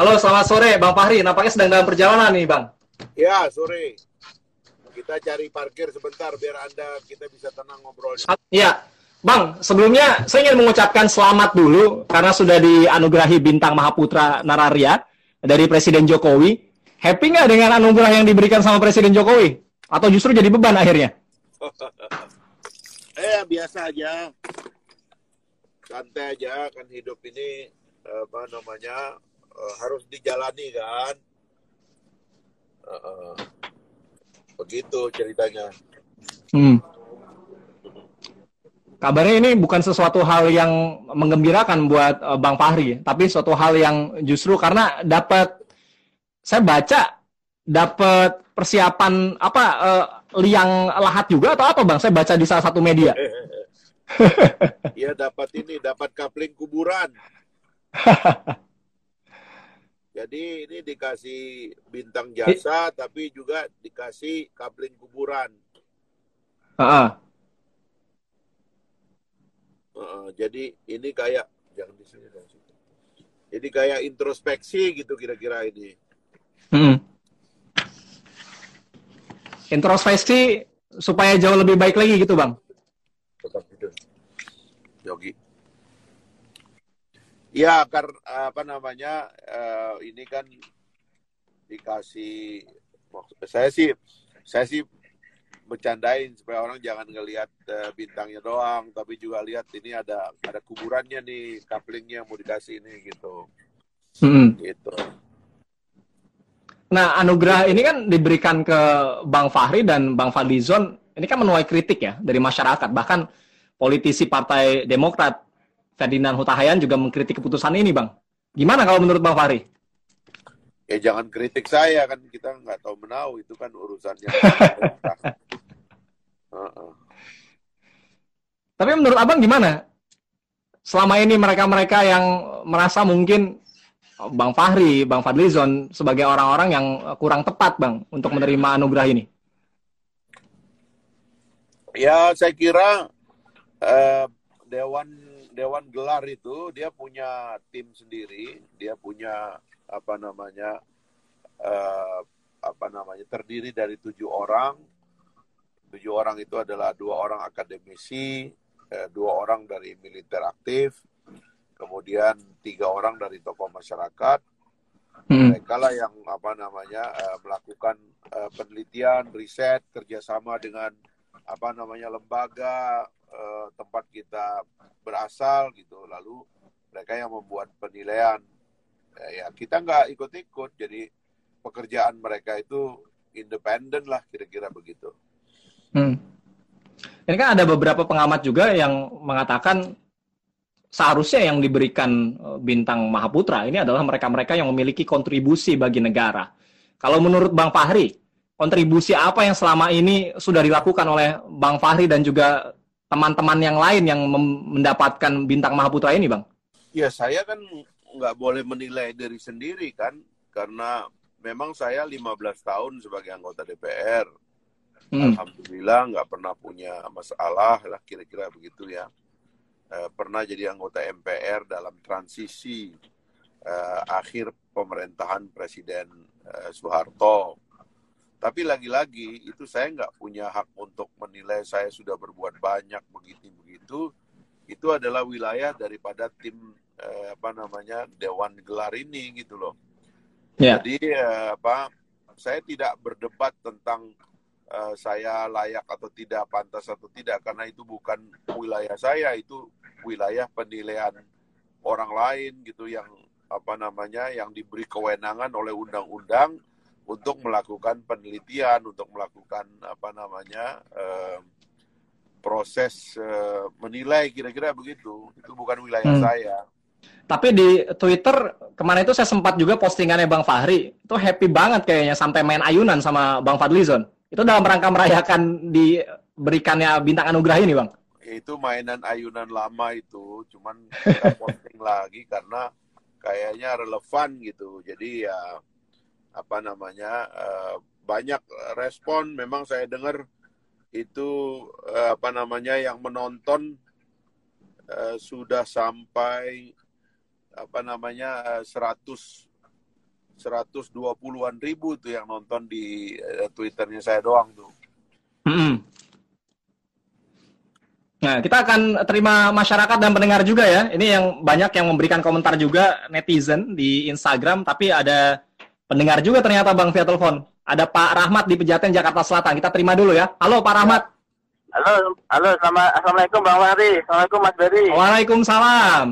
Halo, selamat sore Bang Fahri. Nampaknya sedang dalam perjalanan nih, Bang. Ya, sore. Kita cari parkir sebentar biar Anda kita bisa tenang ngobrol. Iya. Bang, sebelumnya saya ingin mengucapkan selamat dulu karena sudah dianugerahi bintang Mahaputra Nararia dari Presiden Jokowi. Happy nggak dengan anugerah yang diberikan sama Presiden Jokowi? Atau justru jadi beban akhirnya? eh, biasa aja. Santai aja, kan hidup ini apa namanya uh, harus dijalani kan. Uh, uh, begitu ceritanya. Hmm. Kabarnya ini bukan sesuatu hal yang menggembirakan buat uh, Bang Fahri, tapi suatu hal yang justru karena dapat saya baca dapat persiapan apa uh, liang lahat juga atau apa Bang? Saya baca di salah satu media. Iya dapat ini, dapat kapling kuburan. Jadi ini dikasih bintang jasa, tapi juga dikasih kapling kuburan. Uh -uh. Uh, jadi ini kayak jangan di sini dong. Jadi kayak introspeksi gitu kira-kira ini. Hmm. Introspeksi supaya jauh lebih baik lagi gitu bang. Tetap tidur. Yogi. Ya, karena apa namanya uh, ini kan dikasih saya sih saya sih bercandain supaya orang jangan ngelihat uh, bintangnya doang, tapi juga lihat ini ada ada kuburannya nih, kaplingnya mau dikasih ini gitu. Hmm. Gitu. Nah, anugerah ini kan diberikan ke Bang Fahri dan Bang Fadlizon. Ini kan menuai kritik ya dari masyarakat. Bahkan politisi Partai Demokrat Ferdinand Hutahayan juga mengkritik keputusan ini, Bang. Gimana kalau menurut Bang Fahri? Ya jangan kritik saya kan kita nggak tahu menau itu kan urusannya. Tapi menurut abang gimana? Selama ini mereka-mereka yang merasa mungkin Bang Fahri, Bang Fadlizon sebagai orang-orang yang kurang tepat, Bang, untuk menerima anugerah ini? Ya, saya kira eh, dewan dewan gelar itu dia punya tim sendiri, dia punya apa namanya eh, apa namanya terdiri dari tujuh orang tujuh orang itu adalah dua orang akademisi, eh, dua orang dari militer aktif, kemudian tiga orang dari tokoh masyarakat. Hmm. Mereka lah yang apa namanya eh, melakukan penelitian, riset, kerjasama dengan apa namanya lembaga eh, tempat kita berasal gitu. Lalu mereka yang membuat penilaian. Eh, ya kita nggak ikut-ikut, jadi pekerjaan mereka itu independen lah kira-kira begitu. Hmm. Ini kan ada beberapa pengamat juga yang mengatakan seharusnya yang diberikan eh, bintang Mahaputra ini adalah mereka-mereka yang memiliki kontribusi bagi negara. Kalau menurut Bang Fahri, kontribusi apa yang selama ini sudah dilakukan oleh Bang Fahri dan juga teman-teman yang lain yang mendapatkan bintang Mahaputra ini, Bang? Ya, saya kan nggak boleh menilai diri sendiri kan, karena memang saya 15 tahun sebagai anggota DPR Hmm. Alhamdulillah nggak pernah punya masalah lah kira-kira begitu ya. E, pernah jadi anggota MPR dalam transisi e, akhir pemerintahan Presiden e, Soeharto. Tapi lagi-lagi itu saya nggak punya hak untuk menilai saya sudah berbuat banyak begitu-begitu. Itu adalah wilayah daripada tim e, apa namanya Dewan Gelar ini gitu loh. Yeah. Jadi e, apa saya tidak berdebat tentang uh, saya layak atau tidak, pantas atau tidak, karena itu bukan wilayah saya, itu wilayah penilaian orang lain gitu yang apa namanya yang diberi kewenangan oleh undang-undang untuk melakukan penelitian, untuk melakukan apa namanya uh, proses uh, menilai kira-kira begitu. Itu bukan wilayah hmm. saya. Tapi di Twitter kemarin itu saya sempat juga postingannya Bang Fahri. Itu happy banget kayaknya sampai main ayunan sama Bang Fadlizon. Itu dalam rangka merayakan diberikannya bintang anugerah ini, Bang? Itu mainan ayunan lama itu, cuman kita posting lagi karena kayaknya relevan gitu. Jadi ya apa namanya uh, banyak respon. Memang saya dengar itu uh, apa namanya yang menonton uh, sudah sampai apa namanya 100 120-an ribu tuh yang nonton di uh, Twitternya saya doang tuh. Hmm. Nah, kita akan terima masyarakat dan pendengar juga ya. Ini yang banyak yang memberikan komentar juga netizen di Instagram, tapi ada pendengar juga ternyata Bang via telepon. Ada Pak Rahmat di Pejaten Jakarta Selatan. Kita terima dulu ya. Halo Pak Rahmat. Halo, halo, selamat, assalamualaikum Bang Fahri, assalamualaikum Mas Beri. Waalaikumsalam.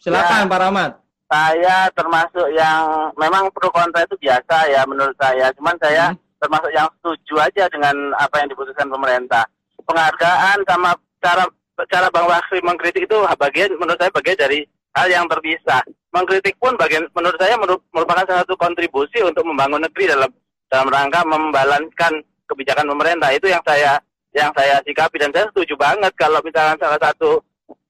Silakan ya, Pak Rahmat. Saya termasuk yang memang pro kontra itu biasa ya menurut saya. Cuman saya hmm. termasuk yang setuju aja dengan apa yang diputuskan pemerintah. Penghargaan sama cara cara Bang Wakri mengkritik itu bagian menurut saya bagian dari hal yang terpisah. Mengkritik pun bagian menurut saya merupakan salah satu kontribusi untuk membangun negeri dalam dalam rangka membalankan kebijakan pemerintah. Itu yang saya yang saya sikapi dan saya setuju banget kalau misalnya salah satu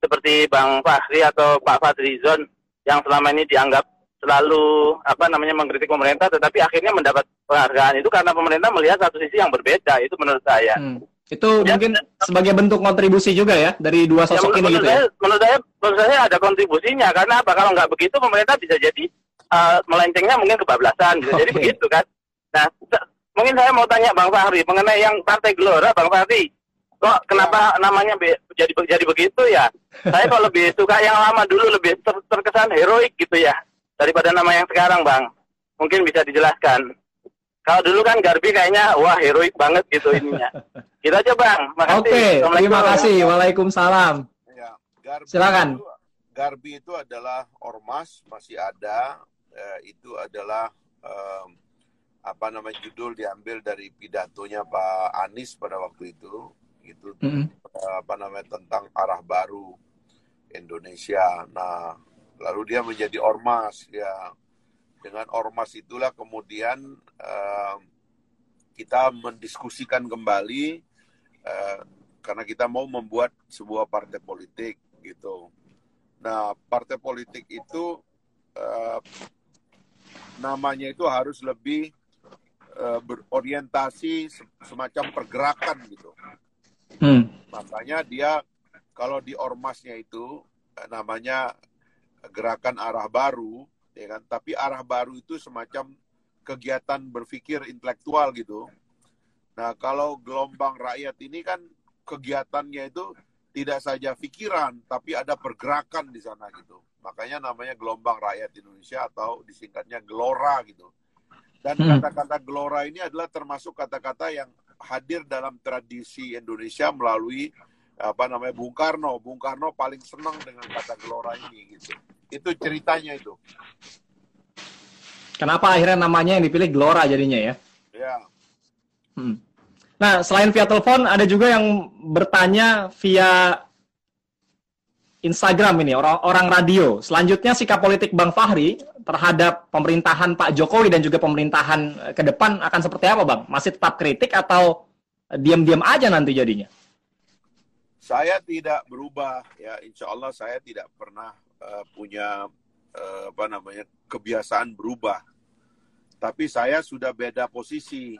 seperti Bang Fahri atau Pak Fadrizon yang selama ini dianggap selalu apa namanya mengkritik pemerintah tetapi akhirnya mendapat penghargaan itu karena pemerintah melihat satu sisi yang berbeda itu menurut saya. Hmm. Itu ya, mungkin sebagai bentuk kontribusi juga ya dari dua ya, sosok ya, ini gitu saya, ya. Menurut saya, menurut saya ada kontribusinya karena apa? Kalau nggak begitu pemerintah bisa jadi uh, melencengnya mungkin kebablasan, bisa okay. jadi begitu kan. Nah, mungkin saya mau tanya Bang Fahri mengenai yang Partai Gelora, Bang Fahri. Kok kenapa ya. namanya be, jadi jadi begitu ya? saya kok lebih suka yang lama dulu lebih ter, terkesan heroik gitu ya daripada nama yang sekarang, Bang. Mungkin bisa dijelaskan. Kalau dulu kan Garbi kayaknya wah heroik banget gitu ininya. Kita aja Bang. Oke, okay, terima kasih. Waalaikumsalam. Ya, Garbi Silakan. Itu, Garbi itu adalah ormas masih ada. Eh, itu adalah eh, apa namanya judul diambil dari pidatonya Pak Anies pada waktu itu. Itu mm -hmm. apa namanya tentang arah baru Indonesia. Nah, lalu dia menjadi ormas ya dengan ormas itulah kemudian uh, kita mendiskusikan kembali uh, karena kita mau membuat sebuah partai politik gitu. Nah, partai politik itu uh, namanya itu harus lebih uh, berorientasi semacam pergerakan gitu. Hmm. Makanya dia kalau di ormasnya itu namanya gerakan arah baru, ya kan tapi arah baru itu semacam kegiatan berpikir intelektual gitu nah kalau gelombang rakyat ini kan kegiatannya itu tidak saja pikiran tapi ada pergerakan di sana gitu makanya namanya gelombang rakyat Indonesia atau disingkatnya gelora gitu dan hmm. kata-kata gelora ini adalah termasuk kata-kata yang hadir dalam tradisi Indonesia melalui apa namanya Bung Karno. Bung Karno paling senang dengan kata gelora ini gitu. Itu ceritanya itu. Kenapa akhirnya namanya yang dipilih Gelora jadinya ya? Ya. Hmm. Nah, selain via telepon, ada juga yang bertanya via Instagram ini, orang, orang radio. Selanjutnya sikap politik Bang Fahri terhadap pemerintahan Pak Jokowi dan juga pemerintahan eh, ke depan akan seperti apa Bang? Masih tetap kritik atau diam-diam aja nanti jadinya? Saya tidak berubah, ya insya Allah saya tidak pernah uh, punya uh, apa namanya kebiasaan berubah. Tapi saya sudah beda posisi.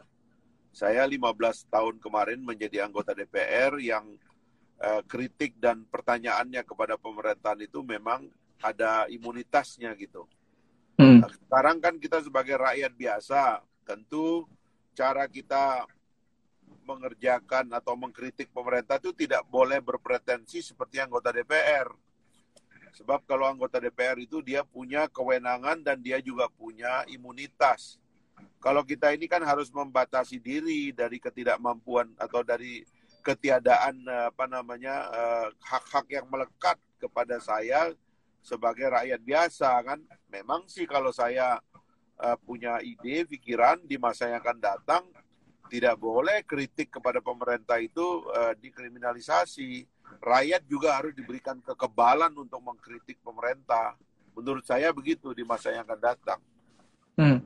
Saya 15 tahun kemarin menjadi anggota DPR yang uh, kritik dan pertanyaannya kepada pemerintahan itu memang ada imunitasnya gitu. Hmm. Nah, sekarang kan kita sebagai rakyat biasa, tentu cara kita mengerjakan atau mengkritik pemerintah itu tidak boleh berpretensi seperti anggota DPR Sebab kalau anggota DPR itu dia punya kewenangan dan dia juga punya imunitas. Kalau kita ini kan harus membatasi diri dari ketidakmampuan atau dari ketiadaan apa namanya eh, hak-hak yang melekat kepada saya sebagai rakyat biasa kan. Memang sih kalau saya eh, punya ide, pikiran di masa yang akan datang tidak boleh kritik kepada pemerintah itu dikriminalisasi rakyat juga harus diberikan kekebalan untuk mengkritik pemerintah. Menurut saya begitu di masa yang akan datang. Hmm.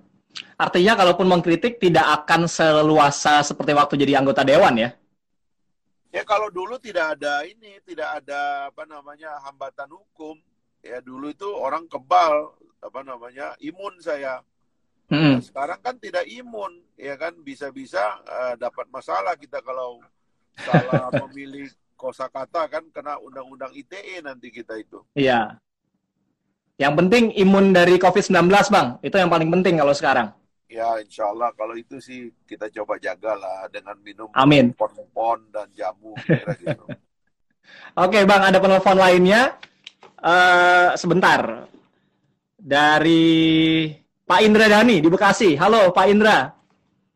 Artinya kalaupun mengkritik tidak akan seluasa seperti waktu jadi anggota dewan ya? Ya kalau dulu tidak ada ini, tidak ada apa namanya hambatan hukum. Ya dulu itu orang kebal, apa namanya imun saya. Hmm. Nah, sekarang kan tidak imun, ya kan bisa-bisa uh, dapat masalah kita kalau salah memilih kosakata kan kena undang-undang ITE nanti kita itu. Iya. Yang penting imun dari COVID-19, Bang. Itu yang paling penting kalau sekarang. Ya, insya Allah kalau itu sih kita coba jagalah dengan minum Amin. pon-pon dan jamu. Gitu. Oke, Bang, ada penelpon lainnya. Uh, sebentar. Dari Pak Indra Dani di Bekasi. Halo, Pak Indra.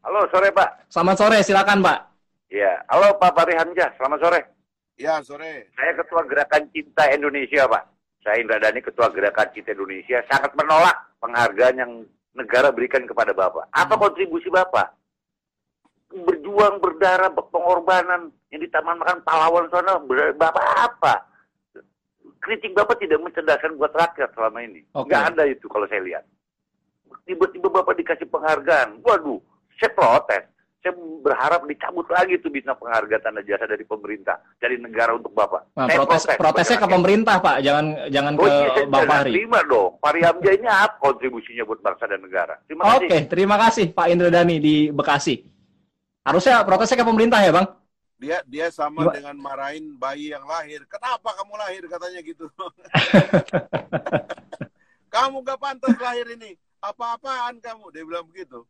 Halo, sore, Pak. Selamat sore, silakan, Pak. Iya. Halo, Pak Fahri Hamzah. Selamat sore. Ya, sore. Saya Ketua Gerakan Cinta Indonesia, Pak. Saya Indra Dani, Ketua Gerakan Cinta Indonesia, sangat menolak penghargaan yang negara berikan kepada Bapak. Apa Hmm. kontribusi Bapak? Berjuang, berdarah, pengorbanan yang di Taman Makan Pahlawan sana, Bapak apa? Kritik Bapak tidak mencerdaskan buat rakyat selama ini. Nggak ada itu kalau saya lihat. Tiba-tiba Bapak dikasih penghargaan. Waduh, saya protes. Saya berharap dicabut lagi tuh bintang penghargaan tanda jasa dari pemerintah, dari negara untuk Bapak. Nah, Saya protes protes protesnya ke pemerintah, Pak. Jangan jangan Oh ke iya, saya Bang Fahri. terima dong. Fahri Hamzah ini apa kontribusinya buat bangsa dan negara? Terima Oke, kasih. terima kasih Pak Indra Dani di Bekasi. Harusnya protesnya ke pemerintah ya, Bang? Dia dia sama Gimana? dengan marahin bayi yang lahir. Kenapa kamu lahir katanya gitu. kamu gak pantas lahir ini. Apa-apaan kamu? Dia bilang begitu.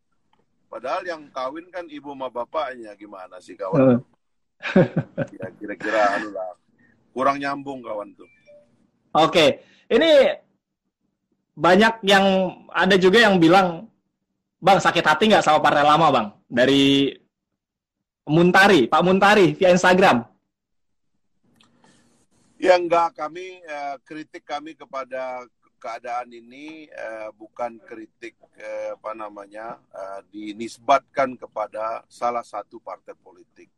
Padahal yang kawin kan ibu sama bapaknya. Gimana sih kawan? ya kira-kira anu lah. Kurang nyambung kawan tuh. Oke, ini banyak yang ada juga yang bilang, Bang sakit hati nggak sama partai lama, Bang? Dari Muntari, Pak Muntari via Instagram. Ya enggak, kami eh, kritik kami kepada keadaan ini eh, bukan kritik eh, apa namanya eh, dinisbatkan kepada salah satu partai politik.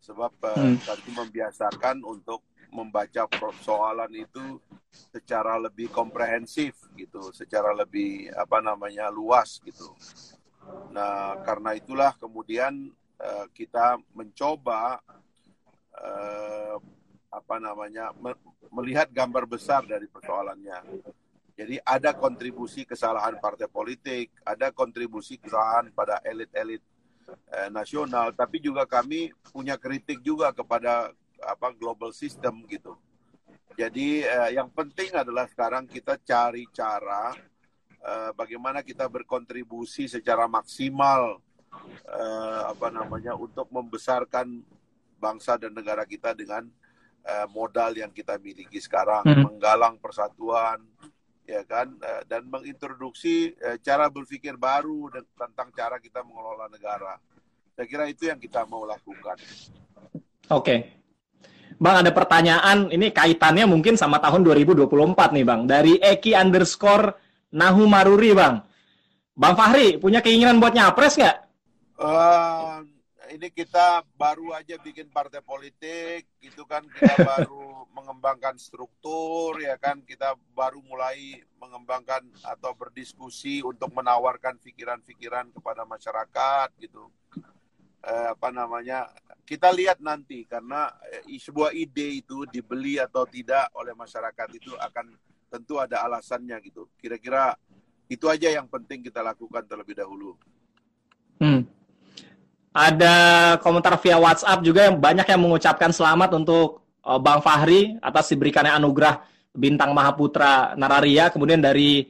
Sebab eh, Hmm. kami membiasakan untuk membaca persoalan itu secara lebih komprehensif gitu, secara lebih apa namanya luas gitu. Nah, karena itulah kemudian eh, kita mencoba eh, apa namanya me- melihat gambar besar dari persoalannya. Jadi ada kontribusi kesalahan partai politik, ada kontribusi kesalahan pada elit-elit eh, nasional, tapi juga kami punya kritik juga kepada apa global system gitu. Jadi eh, yang penting adalah sekarang kita cari cara eh, bagaimana kita berkontribusi secara maksimal eh, apa namanya untuk membesarkan bangsa dan negara kita dengan eh, modal yang kita miliki sekarang, Hmm. menggalang persatuan, ya kan, eh, dan mengintroduksi eh, cara berpikir baru dan- tentang cara kita mengelola negara. Saya kira itu yang kita mau lakukan. Oke. Bang, ada pertanyaan, ini kaitannya mungkin sama tahun 2024 nih, Bang. Dari Eki underscore Nahu Maruri, Bang. Bang Fahri, punya keinginan buat nyapres nggak? Eh, ini kita baru aja bikin partai politik, gitu kan kita baru mengembangkan struktur, ya kan kita baru mulai mengembangkan atau berdiskusi untuk menawarkan pikiran-pikiran kepada masyarakat, gitu. Eh, apa namanya? Kita lihat nanti karena eh, sebuah ide itu dibeli atau tidak oleh masyarakat itu akan tentu ada alasannya gitu. Kira-kira itu aja yang penting kita lakukan terlebih dahulu. Hmm. Ada komentar via WhatsApp juga yang banyak yang mengucapkan selamat untuk uh, Bang Fahri atas diberikannya anugerah bintang Mahaputra Nararia. Kemudian dari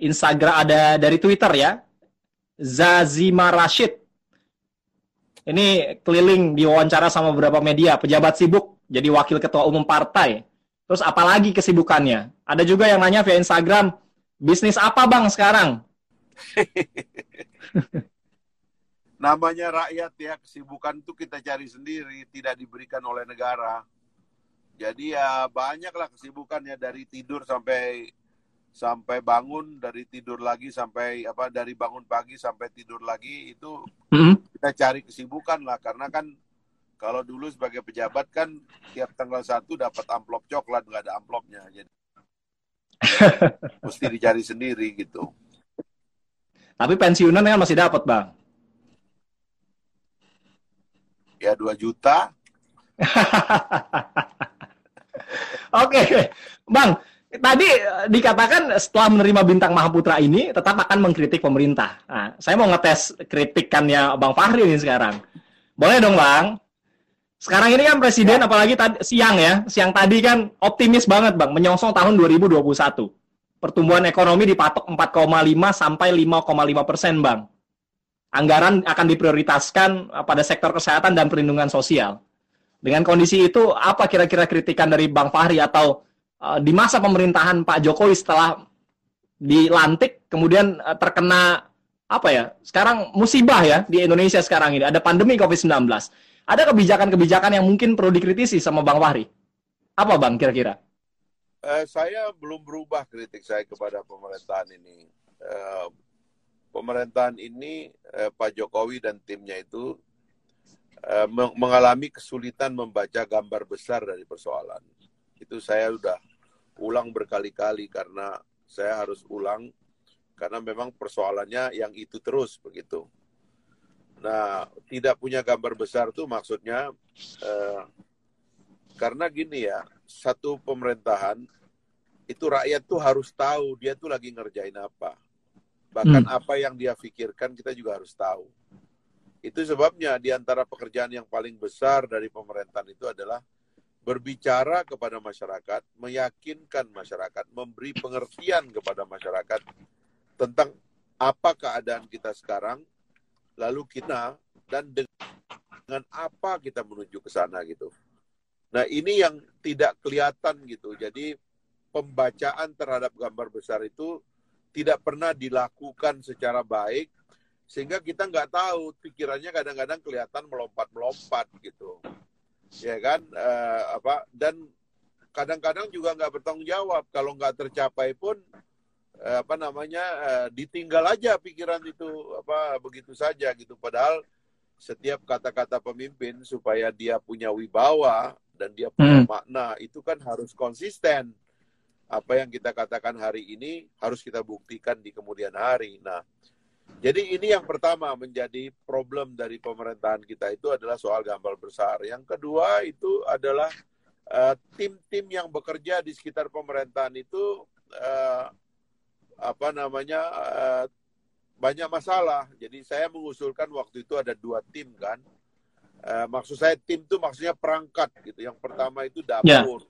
Instagram ada dari Twitter ya, Zazima Rashid. Ini keliling diwawancara sama beberapa media, pejabat sibuk jadi wakil ketua umum partai. Terus apalagi kesibukannya? Ada juga yang nanya via Instagram, bisnis apa bang sekarang? namanya rakyat ya kesibukan itu kita cari sendiri tidak diberikan oleh negara jadi ya banyaklah kesibukannya dari tidur sampai sampai bangun dari tidur lagi sampai apa dari bangun pagi sampai tidur lagi itu Hmm. kita cari kesibukan lah karena kan kalau dulu sebagai pejabat kan tiap tanggal satu dapat amplop coklat nggak ada amplopnya jadi mesti dicari sendiri gitu Tapi pensiunan kan masih dapat bang. Ya 2 juta Oke, bang. Tadi eh, dikatakan setelah menerima bintang Mahaputra ini tetap akan mengkritik pemerintah. Nah, saya mau ngetes kritikannya Bang Fahri ini sekarang. Boleh dong, Bang? Sekarang ini kan presiden Ya. apalagi tadi, siang ya, siang tadi kan optimis banget bang, menyongsong tahun 2021. Pertumbuhan ekonomi dipatok 4,5 sampai 5,5 persen bang. Anggaran akan diprioritaskan eh, pada sektor kesehatan dan perlindungan sosial. Dengan kondisi itu, apa kira-kira kritikan dari Bang Fahri atau eh, di masa pemerintahan Pak Jokowi setelah dilantik kemudian eh, terkena apa ya? Sekarang musibah ya di Indonesia sekarang ini ada pandemi Covid-19. Ada kebijakan-kebijakan yang mungkin perlu dikritisi sama Bang Fahri. Apa Bang kira-kira? Eh, saya belum berubah kritik saya kepada pemerintahan ini. Eh, pemerintahan ini eh, Pak Jokowi dan timnya itu eh, meng- mengalami kesulitan membaca gambar besar dari persoalan. Itu saya sudah ulang berkali-kali karena saya harus ulang karena memang persoalannya yang itu terus begitu. Nah, tidak punya gambar besar tuh maksudnya eh, karena gini ya, satu pemerintahan itu rakyat tuh harus tahu dia tuh lagi ngerjain apa. Bahkan Hmm. apa yang dia pikirkan kita juga harus tahu. Itu sebabnya di antara pekerjaan yang paling besar dari pemerintahan itu adalah berbicara kepada masyarakat, meyakinkan masyarakat, memberi pengertian kepada masyarakat tentang apa keadaan kita sekarang, lalu kita dan dengan apa kita menuju ke sana gitu. Nah, ini yang tidak kelihatan gitu. Jadi pembacaan terhadap gambar besar itu tidak pernah dilakukan secara baik sehingga kita nggak tahu pikirannya kadang-kadang kelihatan melompat-melompat gitu. Ya kan? Eh, apa? Dan kadang-kadang juga nggak bertanggung jawab. Kalau nggak tercapai pun eh, apa namanya eh, ditinggal aja pikiran itu apa begitu saja gitu. Padahal setiap kata-kata pemimpin supaya dia punya wibawa dan dia punya Hmm. makna itu kan harus konsisten apa yang kita katakan hari ini harus kita buktikan di kemudian hari. Nah, jadi ini yang pertama menjadi problem dari pemerintahan kita itu adalah soal gambar besar. Yang kedua itu adalah eh, tim-tim yang bekerja di sekitar pemerintahan itu eh, apa namanya eh, banyak masalah. Jadi saya mengusulkan waktu itu ada dua tim kan. Eh, maksud saya tim itu maksudnya perangkat gitu. Yang pertama itu dapur.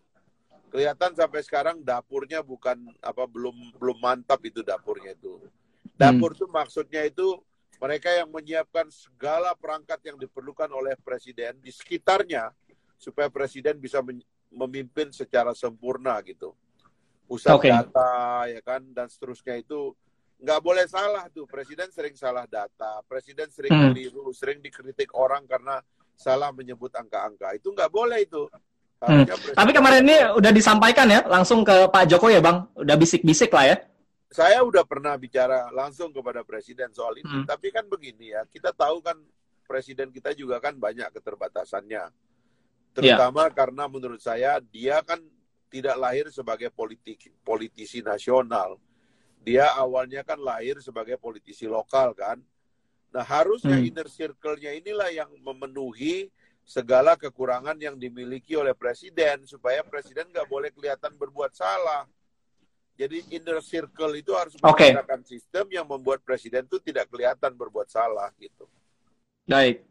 Kelihatan sampai sekarang dapurnya bukan apa belum belum mantap itu dapurnya itu. Dapur itu maksudnya itu mereka yang menyiapkan segala perangkat yang diperlukan oleh presiden di sekitarnya supaya presiden bisa memimpin secara sempurna gitu. Pusat Oke. data ya kan dan seterusnya itu nggak boleh salah tuh presiden sering salah data, presiden sering Hmm. keliru, sering dikritik orang karena salah menyebut angka-angka itu nggak boleh itu. Hmm. Tapi kemarin ini udah disampaikan ya langsung ke Pak Jokowi ya Bang, udah bisik-bisik lah ya. saya udah pernah bicara langsung kepada presiden soal itu. Hmm. Tapi kan begini ya, kita tahu kan presiden kita juga kan banyak keterbatasannya. Terutama karena menurut saya dia kan tidak lahir sebagai politik politisi nasional. Dia awalnya kan lahir sebagai politisi lokal kan. Nah harusnya Hmm. inner circle-nya inilah yang memenuhi segala kekurangan yang dimiliki oleh presiden supaya presiden nggak boleh kelihatan berbuat salah. Jadi inner circle itu harus Oke. menciptakan sistem yang membuat presiden itu tidak kelihatan berbuat salah gitu. Baik.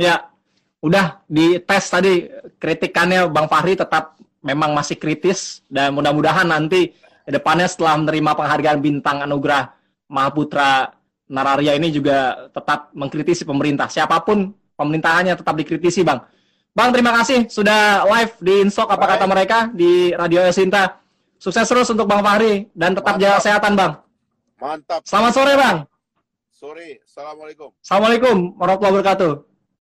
Ya, udah dites tadi kritikannya Bang Fahri tetap memang masih kritis dan mudah-mudahan nanti depannya setelah menerima penghargaan bintang anugerah Mahaputra Nararia ini juga tetap mengkritisi pemerintah. Siapa pun pemerintahannya tetap dikritisi, Bang. Bang, terima kasih sudah live di Instok apa Baik. kata mereka di Radio Sinta. Sukses terus untuk Bang Fahri dan tetap Mantap. jaga kesehatan, Bang. Mantap. Selamat sore, Bang. Sore. Assalamualaikum. Assalamualaikum warahmatullahi wabarakatuh.